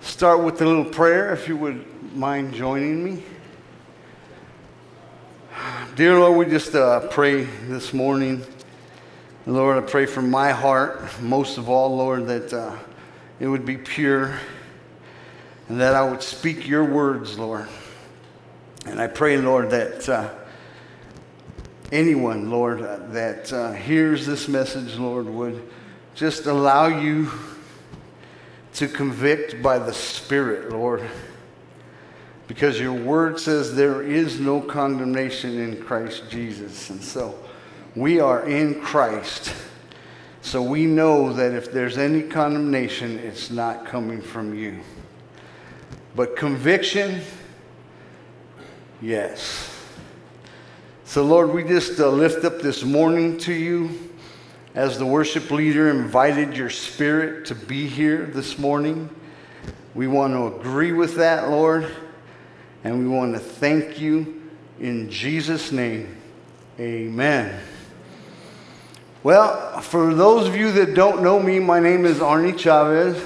start with a little prayer, if you would mind joining me. Dear Lord, we just uh, pray this morning. Lord, I pray from my heart, most of all, Lord, that uh, it would be pure and that I would speak your words, Lord. And I pray, Lord, that uh, anyone, Lord, uh, that uh, hears this message, Lord, would just allow you to convict by the Spirit, Lord. Because your word says there is no condemnation in Christ Jesus. And so we are in Christ. So we know that if there's any condemnation, it's not coming from you. But conviction, yes. So, Lord, we just uh, lift up this morning to you as the worship leader invited your spirit to be here this morning. We want to agree with that, Lord, and we want to thank you in Jesus' name. Amen. Well, for those of you that don't know me, my name is Arnie Chavez,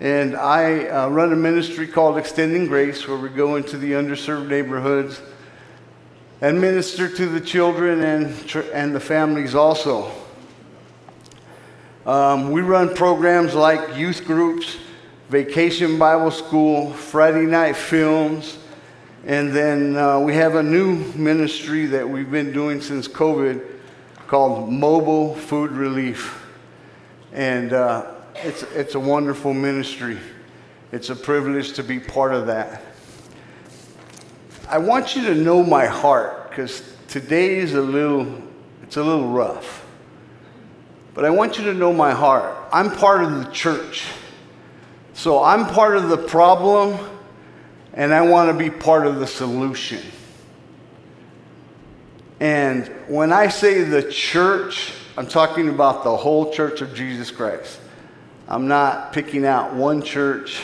and I uh, run a ministry called Extending Grace where we go into the underserved neighborhoods and minister to the children and, and the families also. Um, we run programs like youth groups, vacation Bible school, Friday night films, and then uh, we have a new ministry that we've been doing since COVID called Mobile Food Relief. And uh, it's, it's a wonderful ministry. It's a privilege to be part of that. I want you to know my heart because today is a little, it's a little rough. But I want you to know my heart. I'm part of the church. So I'm part of the problem, and I want to be part of the solution. And when I say the church, I'm talking about the whole church of Jesus Christ. I'm not picking out one church.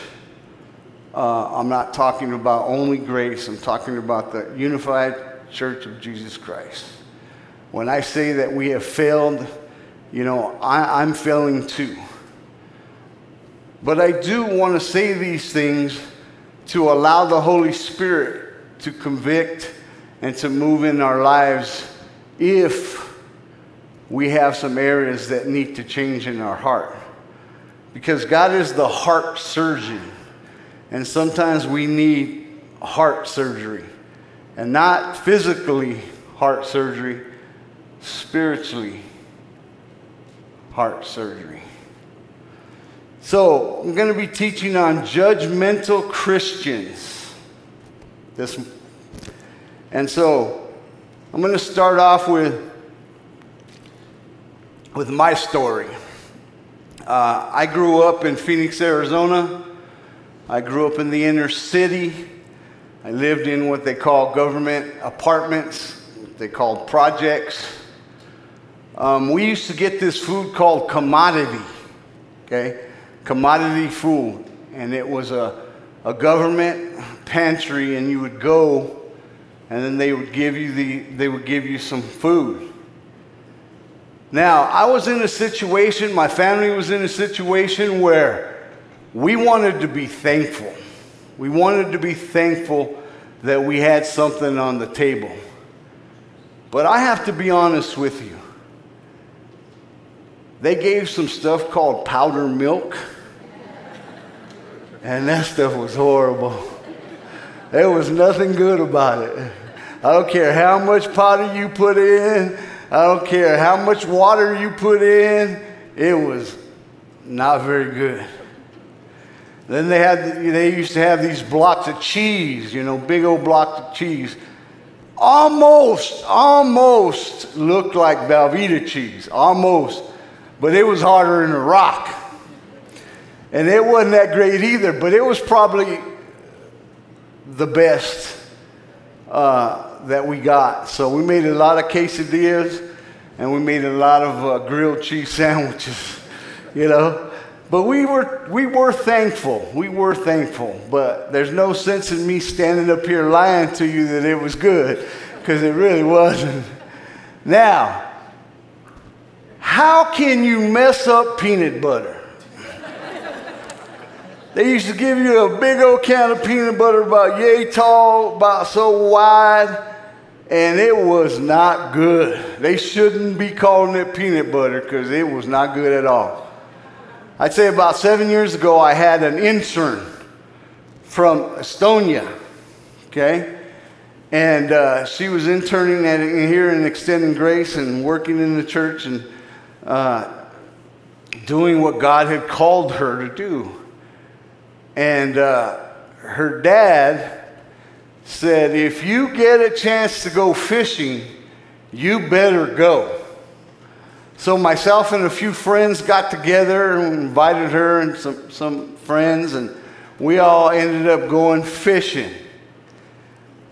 Uh, I'm not talking about only grace. I'm talking about the unified church of Jesus Christ. When I say that we have failed, you know, I, I'm failing too. But I do want to say these things to allow the Holy Spirit to convict and to move in our lives if we have some areas that need to change in our heart. Because God is the heart surgeon. And sometimes we need heart surgery. And not physically heart surgery, spiritually heart surgery. So, I'm going to be teaching on judgmental Christians. This, and so, I'm going to start off with, with my story. Uh, I grew up in Phoenix, Arizona. I grew up in the inner city. I lived in what they call government apartments, they called projects. Um, we used to get this food called commodity, okay? Commodity food. And it was a, a government pantry, and you would go, and then they would give you, the, they would give you some food. Now, I was in a situation, my family was in a situation where we wanted to be thankful. We wanted to be thankful that we had something on the table. But I have to be honest with you. They gave some stuff called powder milk, and that stuff was horrible. There was nothing good about it. I don't care how much powder you put in, I don't care how much water you put in, it was not very good. Then they had, they used to have these blocks of cheese, you know, big old blocks of cheese. Almost, almost looked like Velveeta cheese, almost but it was harder than a rock. And it wasn't that great either, but it was probably the best uh, that we got. So we made a lot of quesadillas and we made a lot of uh, grilled cheese sandwiches, you know. But we were, we were thankful. We were thankful. But there's no sense in me standing up here lying to you that it was good, because it really wasn't. Now, how can you mess up peanut butter? They used to give you a big old can of peanut butter about yay tall, about so wide and it was not good. They shouldn't be calling it peanut butter because it was not good at all. I'd say about seven years ago, I had an intern from Estonia, okay? And uh, she was interning at, here in Extending Grace and working in the church and uh, doing what God had called her to do. And uh, her dad said, If you get a chance to go fishing, you better go. So, myself and a few friends got together and invited her and some, some friends, and we all ended up going fishing.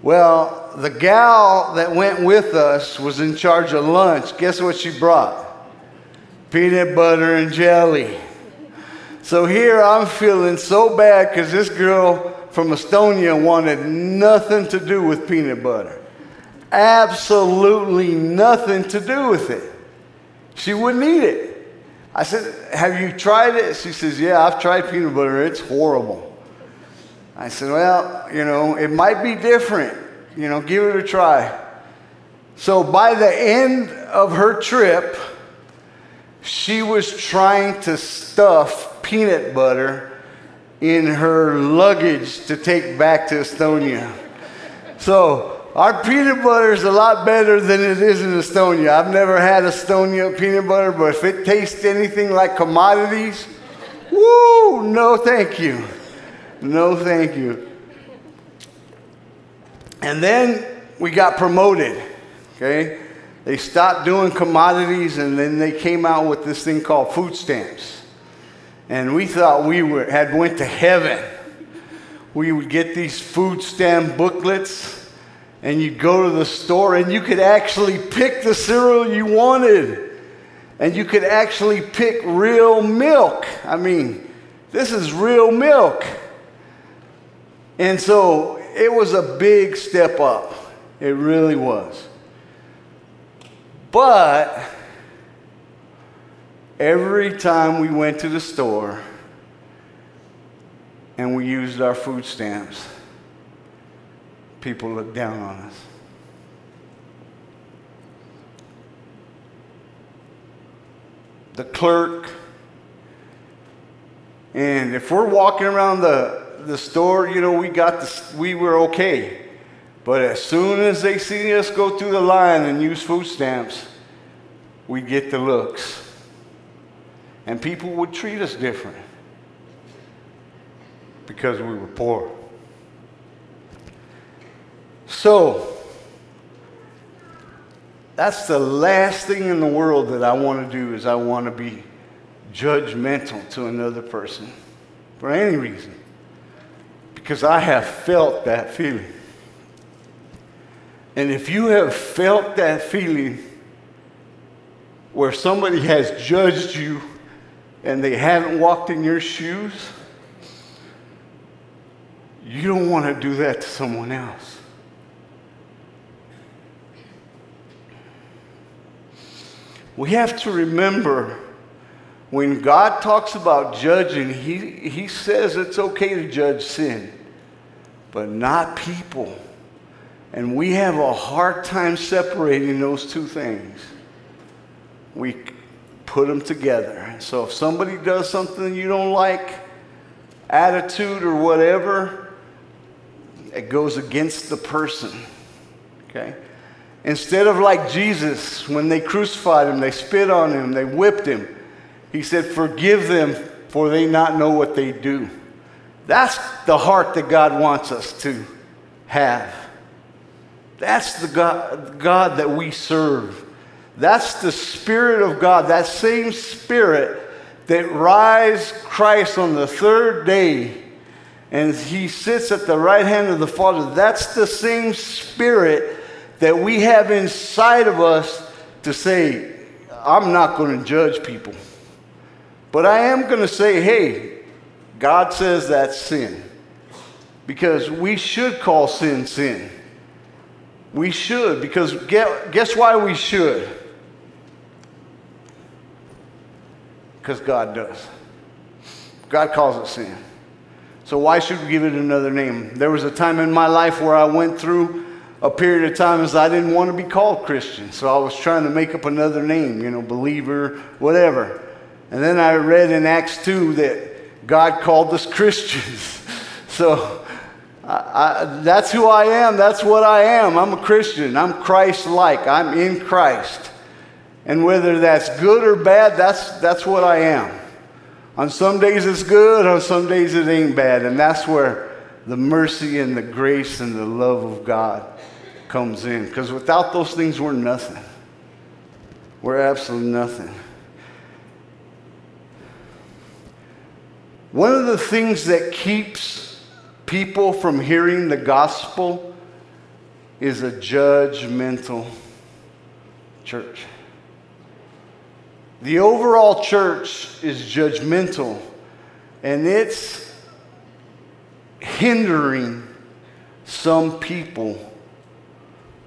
Well, the gal that went with us was in charge of lunch. Guess what she brought? Peanut butter and jelly. So here I'm feeling so bad because this girl from Estonia wanted nothing to do with peanut butter. Absolutely nothing to do with it. She wouldn't eat it. I said, Have you tried it? She says, Yeah, I've tried peanut butter. It's horrible. I said, Well, you know, it might be different. You know, give it a try. So by the end of her trip, she was trying to stuff peanut butter in her luggage to take back to Estonia. So our peanut butter is a lot better than it is in Estonia. I've never had Estonia peanut butter, but if it tastes anything like commodities, woo, no thank you. No thank you. And then we got promoted, okay? They stopped doing commodities and then they came out with this thing called food stamps and we thought we were, had went to heaven. We would get these food stamp booklets, and you'd go to the store, and you could actually pick the cereal you wanted, and you could actually pick real milk. I mean, this is real milk. And so it was a big step up. It really was. But Every time we went to the store and we used our food stamps, people looked down on us. The clerk, and if we're walking around the, the store, you know, we got the, we were okay. But as soon as they see us go through the line and use food stamps, we get the looks and people would treat us different because we were poor. So, that's the last thing in the world that I want to do is I want to be judgmental to another person for any reason because I have felt that feeling. And if you have felt that feeling where somebody has judged you and they haven't walked in your shoes, you don't want to do that to someone else. We have to remember when God talks about judging, he, he says it's okay to judge sin, but not people. And we have a hard time separating those two things. We, put them together. So if somebody does something you don't like, attitude or whatever, it goes against the person. Okay? Instead of like Jesus, when they crucified him, they spit on him, they whipped him, he said, Forgive them, for they not know what they do. That's the heart that God wants us to have. That's the God, God that we serve. That's the Spirit of God, that same Spirit that raised Christ on the third day and he sits at the right hand of the Father. That's the same spirit that we have inside of us to say, I'm not going to judge people. But I am going to say, hey, God says that's sin. Because we should call sin sin. We should, because guess why we should? Because God does. God calls it sin. So why should we give it another name? There was a time in my life where I went through a period of time as I didn't want to be called Christian. So I was trying to make up another name, you know, believer, whatever. And then I read in Acts 2 that God called us Christians. so I, I, that's who I am. That's what I am. I'm a Christian. I'm Christ like. I'm in Christ. And whether that's good or bad, that's, that's what I am. On some days it's good, on some days it ain't bad. And that's where the mercy and the grace and the love of God comes in. Because without those things, we're nothing. We're absolutely nothing. One of the things that keeps people from hearing the gospel is a judgmental church. The overall church is judgmental and it's hindering some people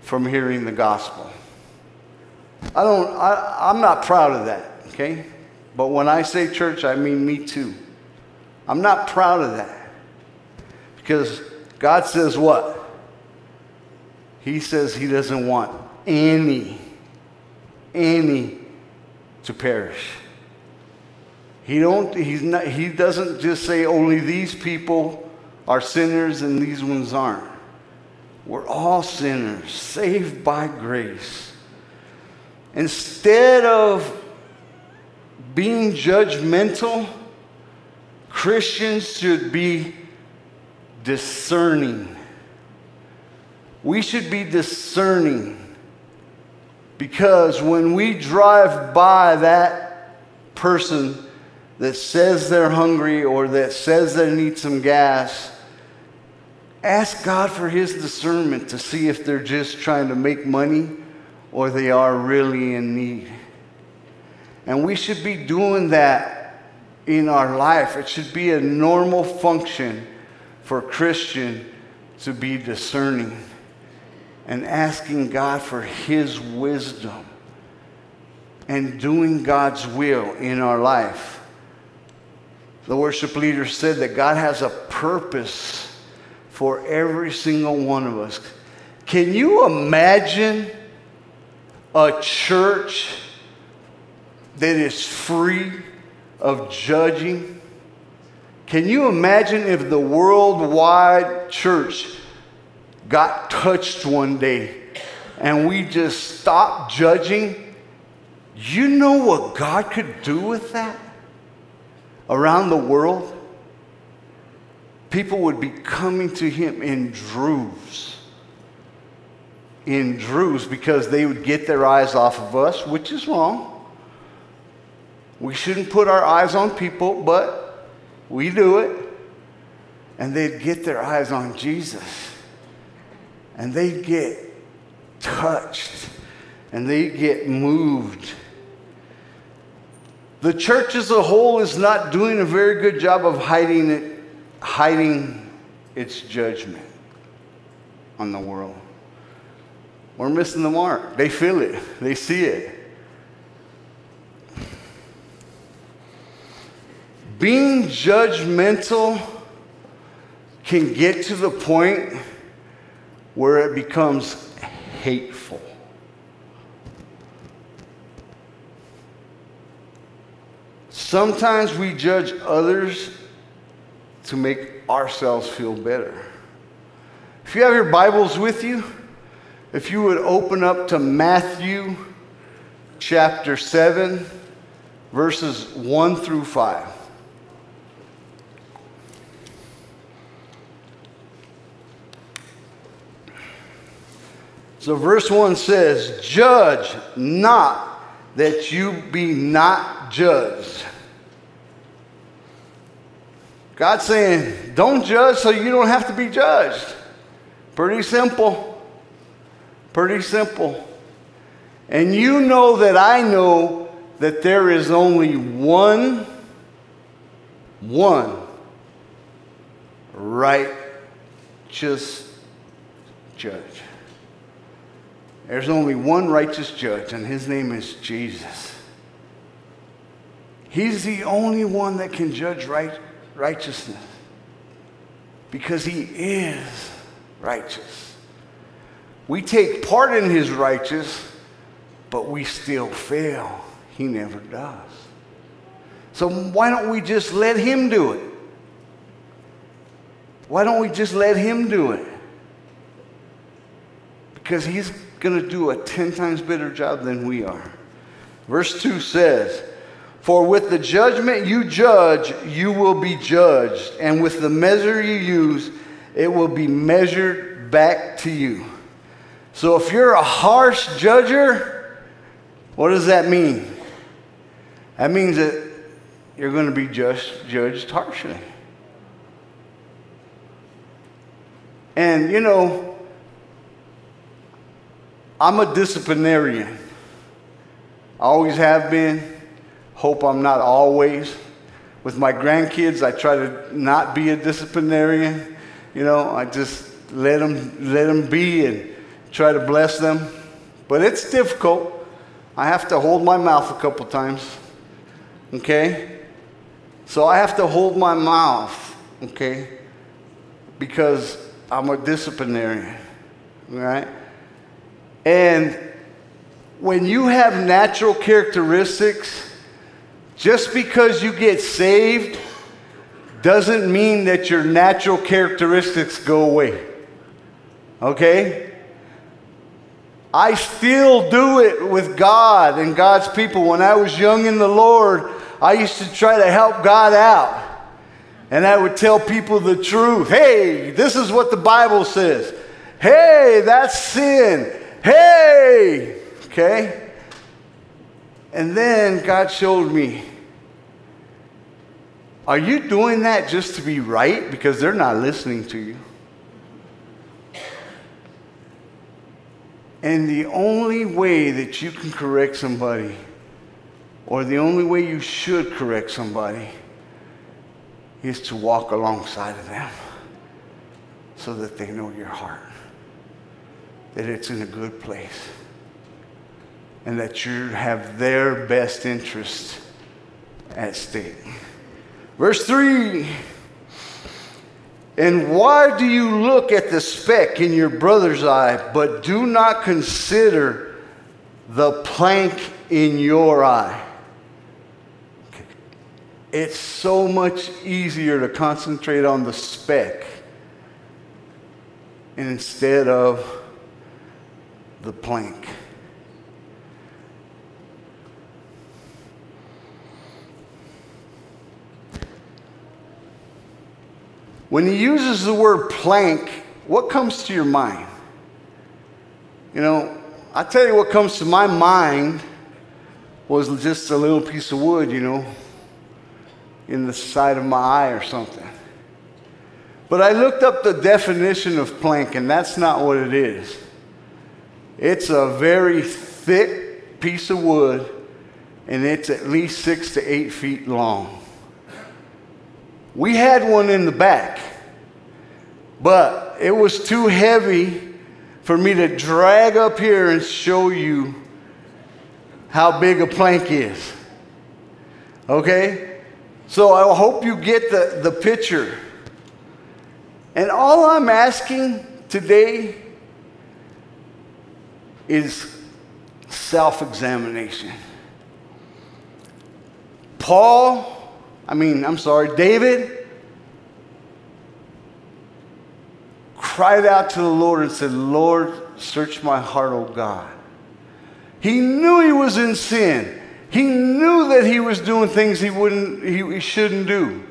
from hearing the gospel. I don't, I, I'm not proud of that, okay? But when I say church, I mean me too. I'm not proud of that. Because God says what? He says He doesn't want any, any to perish. He, don't, he's not, he doesn't just say only these people are sinners and these ones aren't. We're all sinners, saved by grace. Instead of being judgmental, Christians should be discerning. We should be discerning because when we drive by that person that says they're hungry or that says they need some gas, ask God for His discernment to see if they're just trying to make money or they are really in need. And we should be doing that in our life. It should be a normal function for a Christian to be discerning and asking God for His wisdom and doing God's will in our life. The worship leader said that God has a purpose for every single one of us. Can you imagine a church that is free of judging? Can you imagine if the worldwide church got touched one day and we just stopped judging, you know what God could do with that around the world? People would be coming to Him in droves. In droves because they would get their eyes off of us, which is wrong. We shouldn't put our eyes on people, but we do it. And they'd get their eyes on Jesus and they get touched and they get moved. The church as a whole is not doing a very good job of hiding it, hiding its judgment on the world. We're missing the mark. They feel it, they see it. Being judgmental can get to the point where it becomes hateful. Sometimes we judge others to make ourselves feel better. If you have your Bibles with you, if you would open up to Matthew chapter 7, verses 1 through 5. So, verse 1 says, Judge not that you be not judged. God's saying, don't judge so you don't have to be judged. Pretty simple. Pretty simple. And you know that I know that there is only one, one righteous judge. There's only one righteous judge, and his name is Jesus. He's the only one that can judge right, righteousness because he is righteous. We take part in his righteousness, but we still fail. He never does. So why don't we just let him do it? Why don't we just let him do it? Because he's going to do a 10 times better job than we are. Verse 2 says, For with the judgment you judge, you will be judged, and with the measure you use, it will be measured back to you. So if you're a harsh judger, what does that mean? That means that you're going to be just judged harshly. And you know, I'm a disciplinarian. I always have been. Hope I'm not always. With my grandkids, I try to not be a disciplinarian. You know, I just let them let them be and try to bless them. But it's difficult. I have to hold my mouth a couple times. Okay? So I have to hold my mouth, okay? Because I'm a disciplinarian, right? And when you have natural characteristics, just because you get saved doesn't mean that your natural characteristics go away. Okay? I still do it with God and God's people. When I was young in the Lord, I used to try to help God out. And I would tell people the truth. Hey, this is what the Bible says. Hey, that's sin. Hey, okay? And then God showed me Are you doing that just to be right? Because they're not listening to you. And the only way that you can correct somebody, or the only way you should correct somebody, is to walk alongside of them so that they know your heart, that it's in a good place, and that you have their best interest at stake. Verse 3 And why do you look at the speck in your brother's eye, but do not consider the plank in your eye? it's so much easier to concentrate on the speck instead of the plank. When he uses the word plank, what comes to your mind? You know, I tell you what comes to my mind was just a little piece of wood, you know, in the side of my eye or something. But I looked up the definition of plank, and that's not what it is. It's a very thick piece of wood, and it's at least six to eight feet long. We had one in the back, but it was too heavy for me to drag up here and show you how big a plank is. Okay? So I hope you get the, the picture. And all I'm asking today is self examination. Paul, I mean, I'm sorry, David cried out to the Lord and said, Lord, search my heart, O God. He knew he was in sin. He knew that he was doing things he, wouldn't, he, he shouldn't do.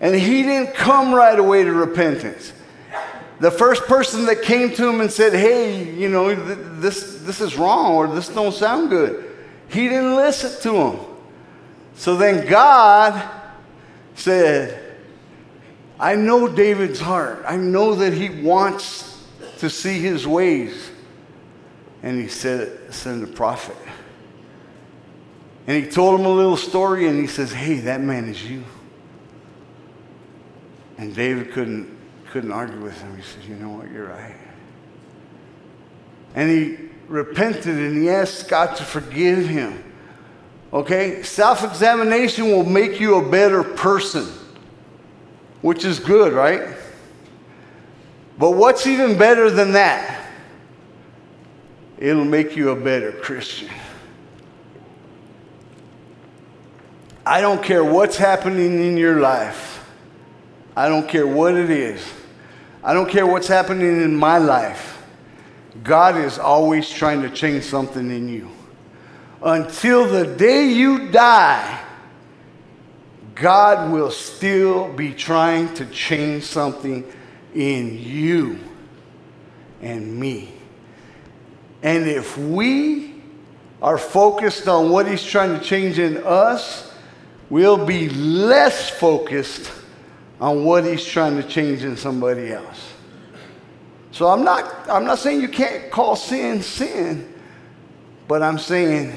And he didn't come right away to repentance. The first person that came to him and said, hey, you know, this, this is wrong or this don't sound good, he didn't listen to him. So then God said, I know David's heart. I know that he wants to see his ways. And he said, send a prophet. And he told him a little story and he says, Hey, that man is you. And David couldn't, couldn't argue with him. He said, You know what? You're right. And he repented and he asked God to forgive him. Okay? Self examination will make you a better person, which is good, right? But what's even better than that? It'll make you a better Christian. I don't care what's happening in your life. I don't care what it is. I don't care what's happening in my life. God is always trying to change something in you. Until the day you die, God will still be trying to change something in you and me. And if we are focused on what He's trying to change in us, we'll be less focused on what he's trying to change in somebody else. So I'm not, I'm not saying you can't call sin sin, but I'm saying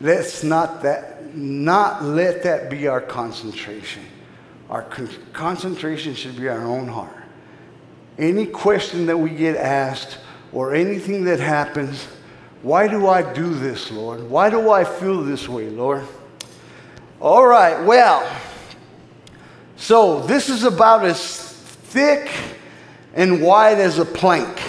let's not that not let that be our concentration. Our con- concentration should be our own heart. Any question that we get asked or anything that happens, why do I do this, Lord? Why do I feel this way, Lord? All right, well, so this is about as thick and wide as a plank.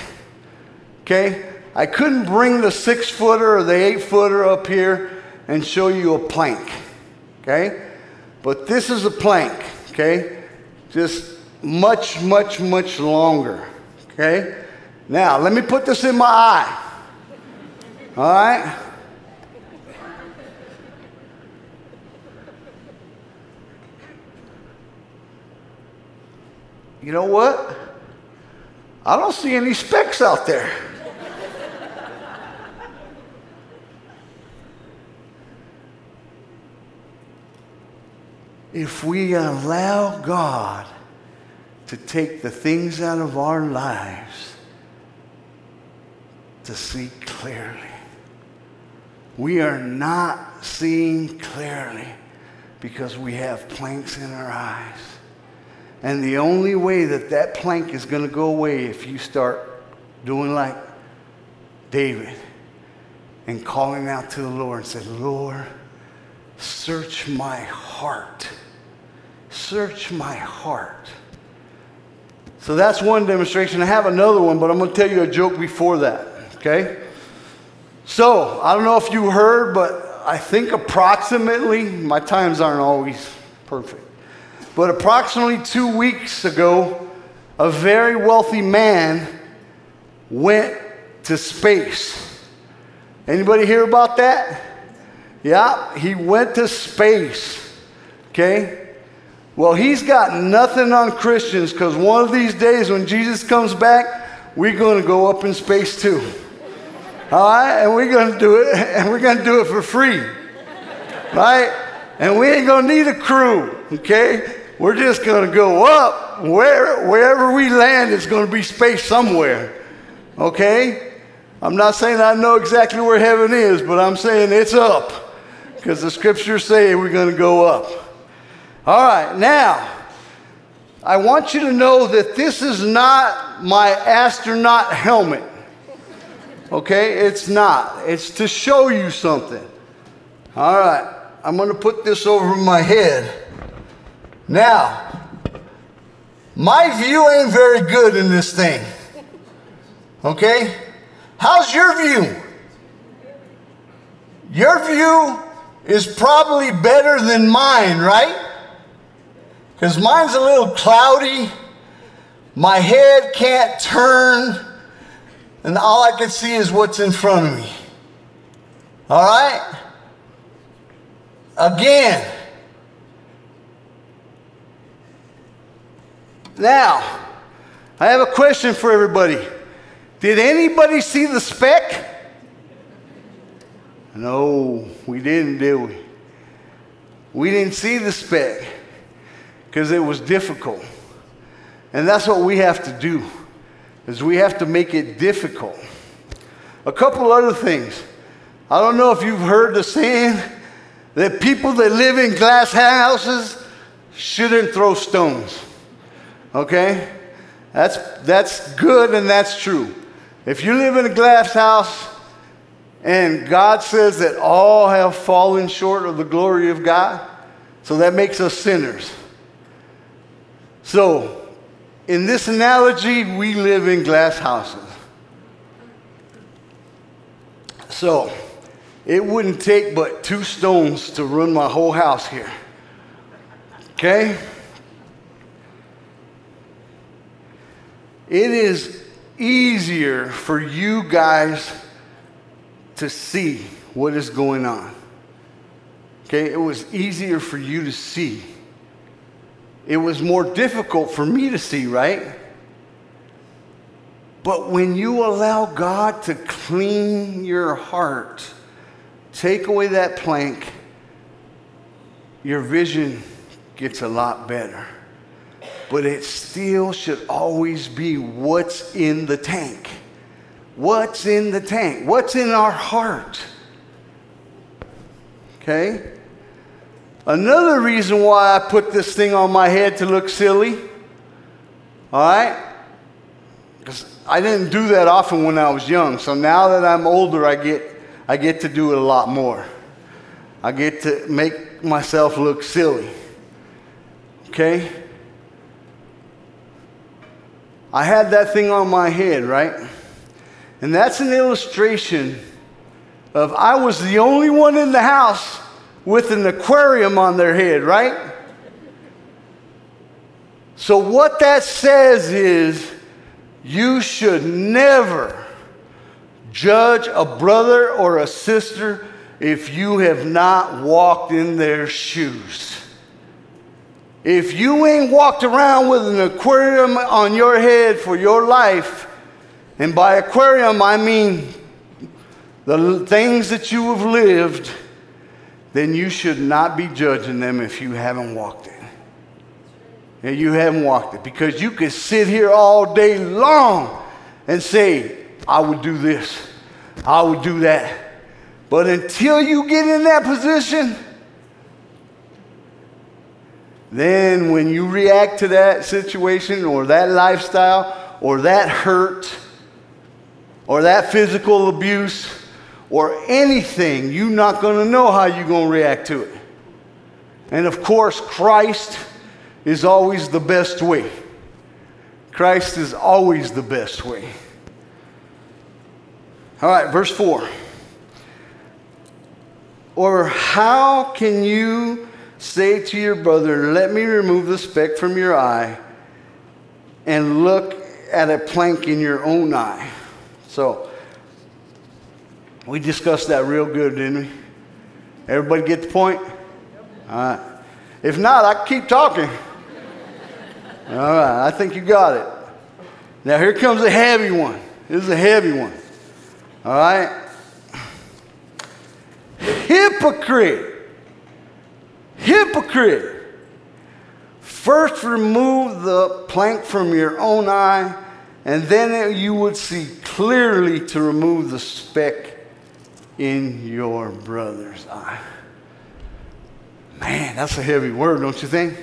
Okay? I couldn't bring the six footer or the eight footer up here and show you a plank. Okay? But this is a plank. Okay? Just much, much, much longer. Okay? Now, let me put this in my eye. All right? You know what? I don't see any specks out there. if we allow God to take the things out of our lives to see clearly. We are not seeing clearly because we have planks in our eyes. And the only way that that plank is going to go away if you start doing like David and calling out to the Lord and say, Lord, search my heart. Search my heart. So that's one demonstration. I have another one, but I'm going to tell you a joke before that, okay? So, I don't know if you heard, but I think approximately, my times aren't always perfect, but approximately two weeks ago, a very wealthy man went to space. Anybody hear about that? Yeah, he went to space. Okay? Well, he's got nothing on Christians because one of these days when Jesus comes back, we're going to go up in space too. All right? And we're going to do it, and we're going to do it for free. Right? And we ain't going to need a crew, okay? We're just going to go up. Where, wherever we land, it's going to be space somewhere, okay? I'm not saying I know exactly where heaven is, but I'm saying it's up because the scriptures say we're going to go up. All right, now, I want you to know that this is not my astronaut helmet. Okay? It's not. It's to show you something. All right. I'm going to put this over my head. Now, my view ain't very good in this thing. Okay? How's your view? Your view is probably better than mine, right? Because mine's a little cloudy. My head can't turn and all I can see is what's in front of me. All right? Again. Now, I have a question for everybody. Did anybody see the speck? No, we didn't, did we? We didn't see the speck. because it was difficult. And that's what we have to do, is we have to make it difficult. A couple other things. I don't know if you've heard the saying that people that live in glass houses shouldn't throw stones. Okay? That's, that's good and that's true. If you live in a glass house and God says that all have fallen short of the glory of God, so that makes us sinners. So, in this analogy, we live in glass houses. So, it wouldn't take but two stones to ruin my whole house here. Okay? It is easier for you guys to see what is going on. Okay? It was easier for you to see. It was more difficult for me to see, right? But when you allow God to clean your heart, take away that plank, your vision gets a lot better. But it still should always be what's in the tank. What's in the tank? What's in our heart? Okay? Another reason why I put this thing on my head to look silly, all right? Because I didn't do that often when I was young. So now that I'm older, I get, I get to do it a lot more. I get to make myself look silly. Okay? I had that thing on my head, right? And that's an illustration of I was the only one in the house with an aquarium on their head, right? So, what that says is you should never judge a brother or a sister if you have not walked in their shoes. If you ain't walked around with an aquarium on your head for your life, and by aquarium I mean the things that you have lived, then you should not be judging them if you haven't walked it. And you haven't walked it because you could sit here all day long and say, I would do this, I would do that. But until you get in that position, then when you react to that situation or that lifestyle or that hurt or that physical abuse or anything, you're not going to know how you're going to react to it. And of course, Christ is always the best way. Christ is always the best way. All right, verse 4. Or how can you say to your brother, Let me remove the speck from your eye, and look at a plank in your own eye? So, we discussed that real good, didn't we? Everybody get the point? All right. If not, I keep talking. All right, I think you got it. Now, here comes a heavy one. This is a heavy one. All right? Hypocrite. Hypocrite. First, remove the plank from your own eye, and then you would see clearly to remove the speck in your brother's eye. Man, that's a heavy word, don't you think?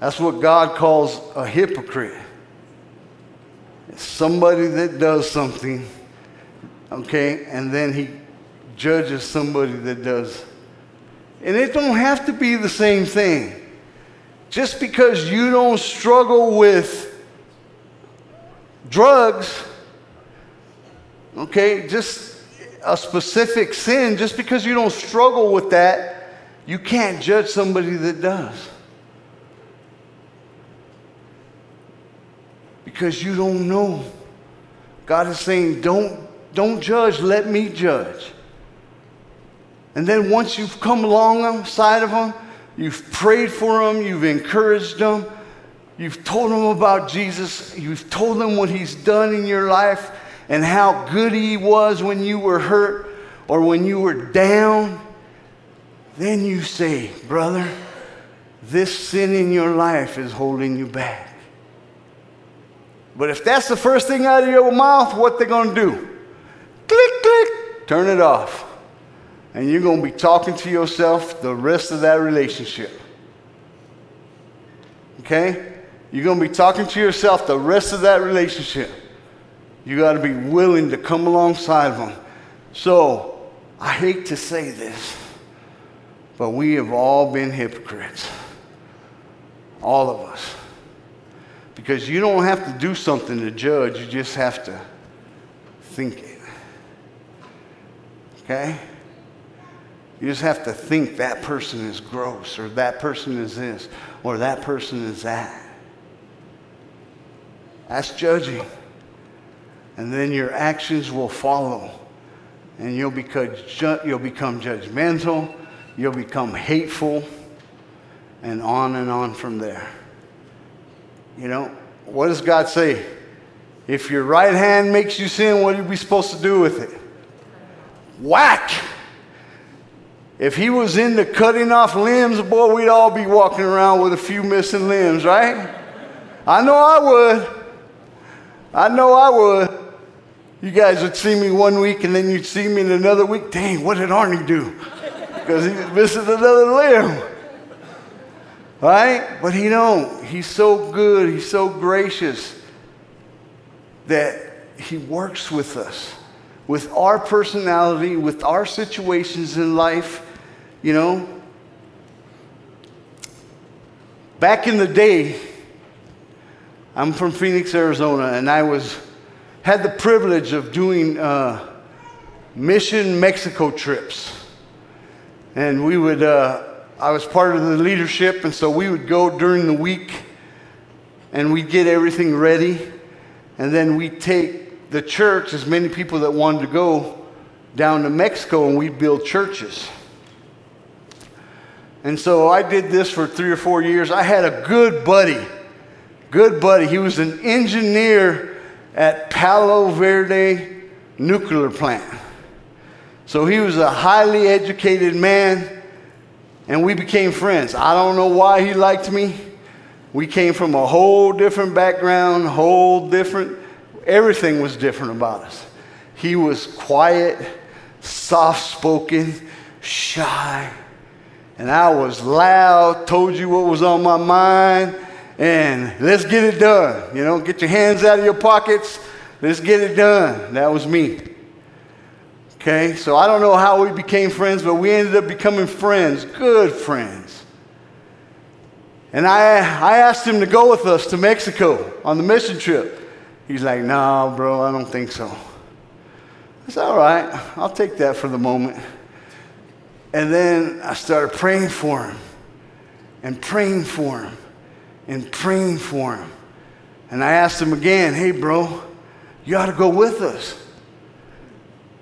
That's what God calls a hypocrite. It's somebody that does something, okay, and then he judges somebody that does. And it don't have to be the same thing. Just because you don't struggle with drugs, okay, just a specific sin, just because you don't struggle with that, you can't judge somebody that does. Because you don't know. God is saying, don't, don't judge, let me judge. And then once you've come alongside of them, you've prayed for them, you've encouraged them, you've told them about Jesus, you've told them what He's done in your life and how good He was when you were hurt or when you were down, then you say, Brother, this sin in your life is holding you back. But if that's the first thing out of your mouth, what they're going to do? Click, click, turn it off. And you're going to be talking to yourself the rest of that relationship. Okay? You're going to be talking to yourself the rest of that relationship. You got to be willing to come alongside of them. So, I hate to say this, but we have all been hypocrites. All of us. Because you don't have to do something to judge, you just have to think it. Okay? You just have to think that person is gross, or that person is this, or that person is that. That's judging. And then your actions will follow. And you'll become, you'll become judgmental, you'll become hateful, and on and on from there. You know, what does God say? If your right hand makes you sin, what are we supposed to do with it? Whack! If he was into cutting off limbs, boy, we'd all be walking around with a few missing limbs, right? I know I would. I know I would. You guys would see me one week and then you'd see me in another week. Dang, what did Arnie do? Because he's missing another limb. Right? But he don't. He's so good. He's so gracious that he works with us, with our personality, with our situations in life. You know, back in the day, I'm from Phoenix, Arizona, and I was had the privilege of doing uh, mission Mexico trips, and we would. Uh, I was part of the leadership, and so we would go during the week, and we'd get everything ready, and then we'd take the church, as many people that wanted to go, down to Mexico, and we'd build churches. And so I did this for three or four years. I had a good buddy, good buddy. He was an engineer at Palo Verde nuclear plant. So he was a highly educated man, and we became friends. I don't know why he liked me. We came from a whole different background, whole different, everything was different about us. He was quiet, soft spoken, shy and I was loud, told you what was on my mind, and let's get it done. You know, get your hands out of your pockets, let's get it done. That was me. Okay, so I don't know how we became friends, but we ended up becoming friends, good friends. And I, I asked him to go with us to Mexico on the mission trip. He's like, no, bro, I don't think so. I said, all right, I'll take that for the moment. And then I started praying for him and praying for him and praying for him. And I asked him again, hey, bro, you ought to go with us.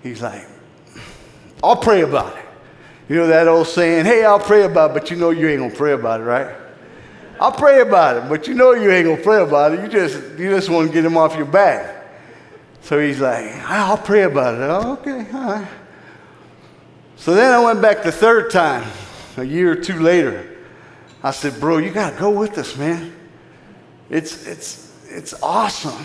He's like, I'll pray about it. You know that old saying, hey, I'll pray about it, but you know you ain't gonna pray about it, right? I'll pray about it, but you know you ain't gonna pray about it. You just you just want to get him off your back. So he's like, I'll pray about it. Okay, all right. So then I went back the third time, a year or two later. I said, Bro, you got to go with us, man. It's, it's, it's awesome.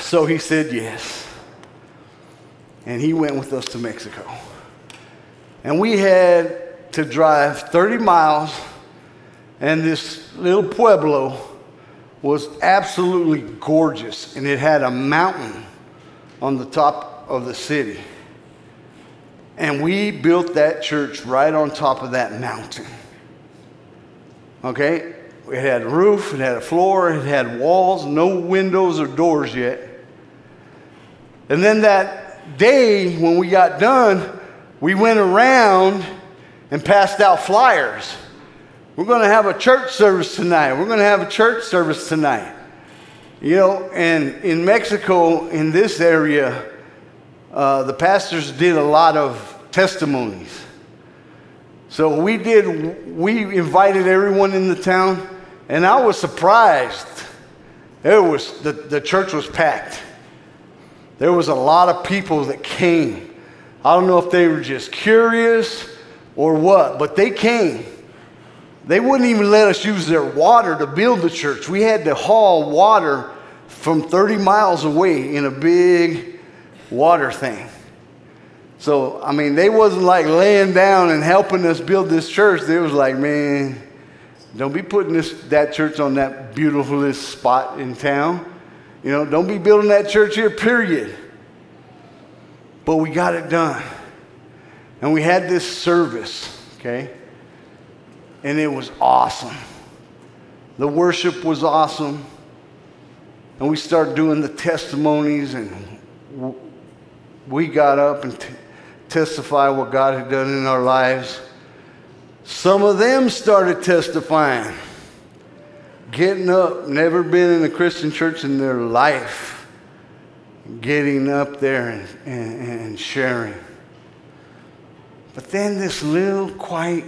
So he said yes. And he went with us to Mexico. And we had to drive 30 miles, and this little pueblo was absolutely gorgeous, and it had a mountain on the top of the city. And we built that church right on top of that mountain. Okay? It had a roof, it had a floor, it had walls, no windows or doors yet. And then that day when we got done, we went around and passed out flyers. We're going to have a church service tonight. We're going to have a church service tonight. You know, and in Mexico, in this area, uh, the pastors did a lot of testimonies. So we did, we invited everyone in the town, and I was surprised. There was, the, the church was packed. There was a lot of people that came. I don't know if they were just curious, or what, but they came. They wouldn't even let us use their water to build the church. We had to haul water from 30 miles away in a big water thing. So, I mean, they wasn't like laying down and helping us build this church. They was like, man, don't be putting this, that church on that beautifulest spot in town. You know, don't be building that church here, period. But we got it done. And we had this service, okay? And it was awesome. The worship was awesome. And we started doing the testimonies, and we got up and t- testify what God had done in our lives. Some of them started testifying, getting up, never been in a Christian church in their life, getting up there and, and, and sharing. But then this little quiet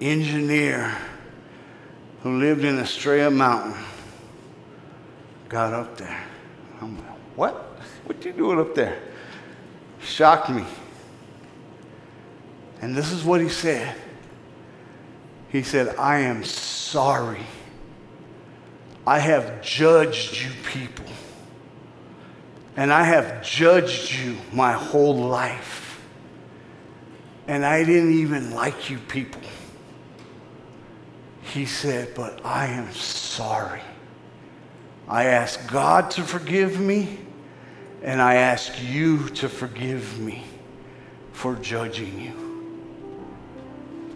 engineer who lived in Estrella Mountain got up there. What? What you doing up there? Shocked me. And this is what he said. He said, I am sorry. I have judged you people. And I have judged you my whole life. And I didn't even like you people. He said, But I am sorry. I ask God to forgive me, and I ask you to forgive me for judging you.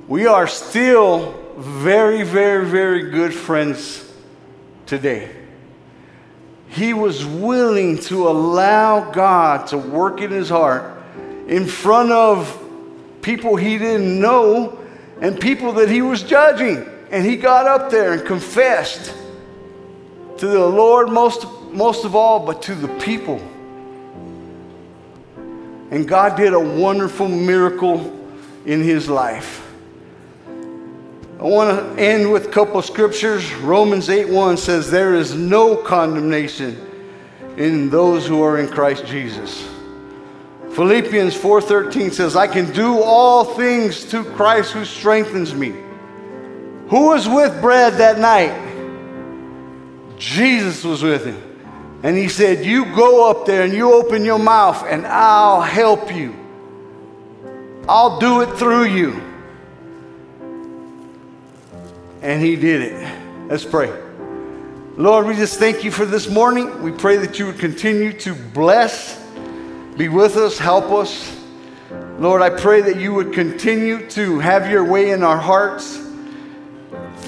We are still very, very, very good friends today. He was willing to allow God to work in his heart in front of people he didn't know and people that he was judging. And he got up there and confessed to the Lord most, most of all, but to the people. And God did a wonderful miracle in his life. I want to end with a couple of scriptures. Romans 8 1 says, There is no condemnation in those who are in Christ Jesus. Philippians 4:13 says, I can do all things through Christ who strengthens me. Who was with bread that night? Jesus was with him. And he said, You go up there and you open your mouth, and I'll help you. I'll do it through you. And he did it. Let's pray. Lord, we just thank you for this morning. We pray that you would continue to bless, be with us, help us. Lord, I pray that you would continue to have your way in our hearts.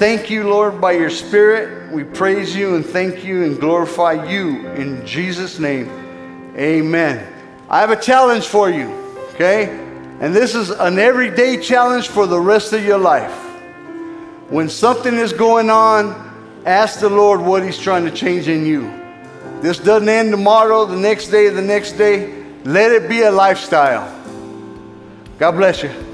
Thank you, Lord, by your Spirit. We praise you and thank you and glorify you in Jesus' name. Amen. I have a challenge for you, okay? And this is an everyday challenge for the rest of your life. When something is going on, ask the Lord what He's trying to change in you. This doesn't end tomorrow, the next day, the next day. Let it be a lifestyle. God bless you.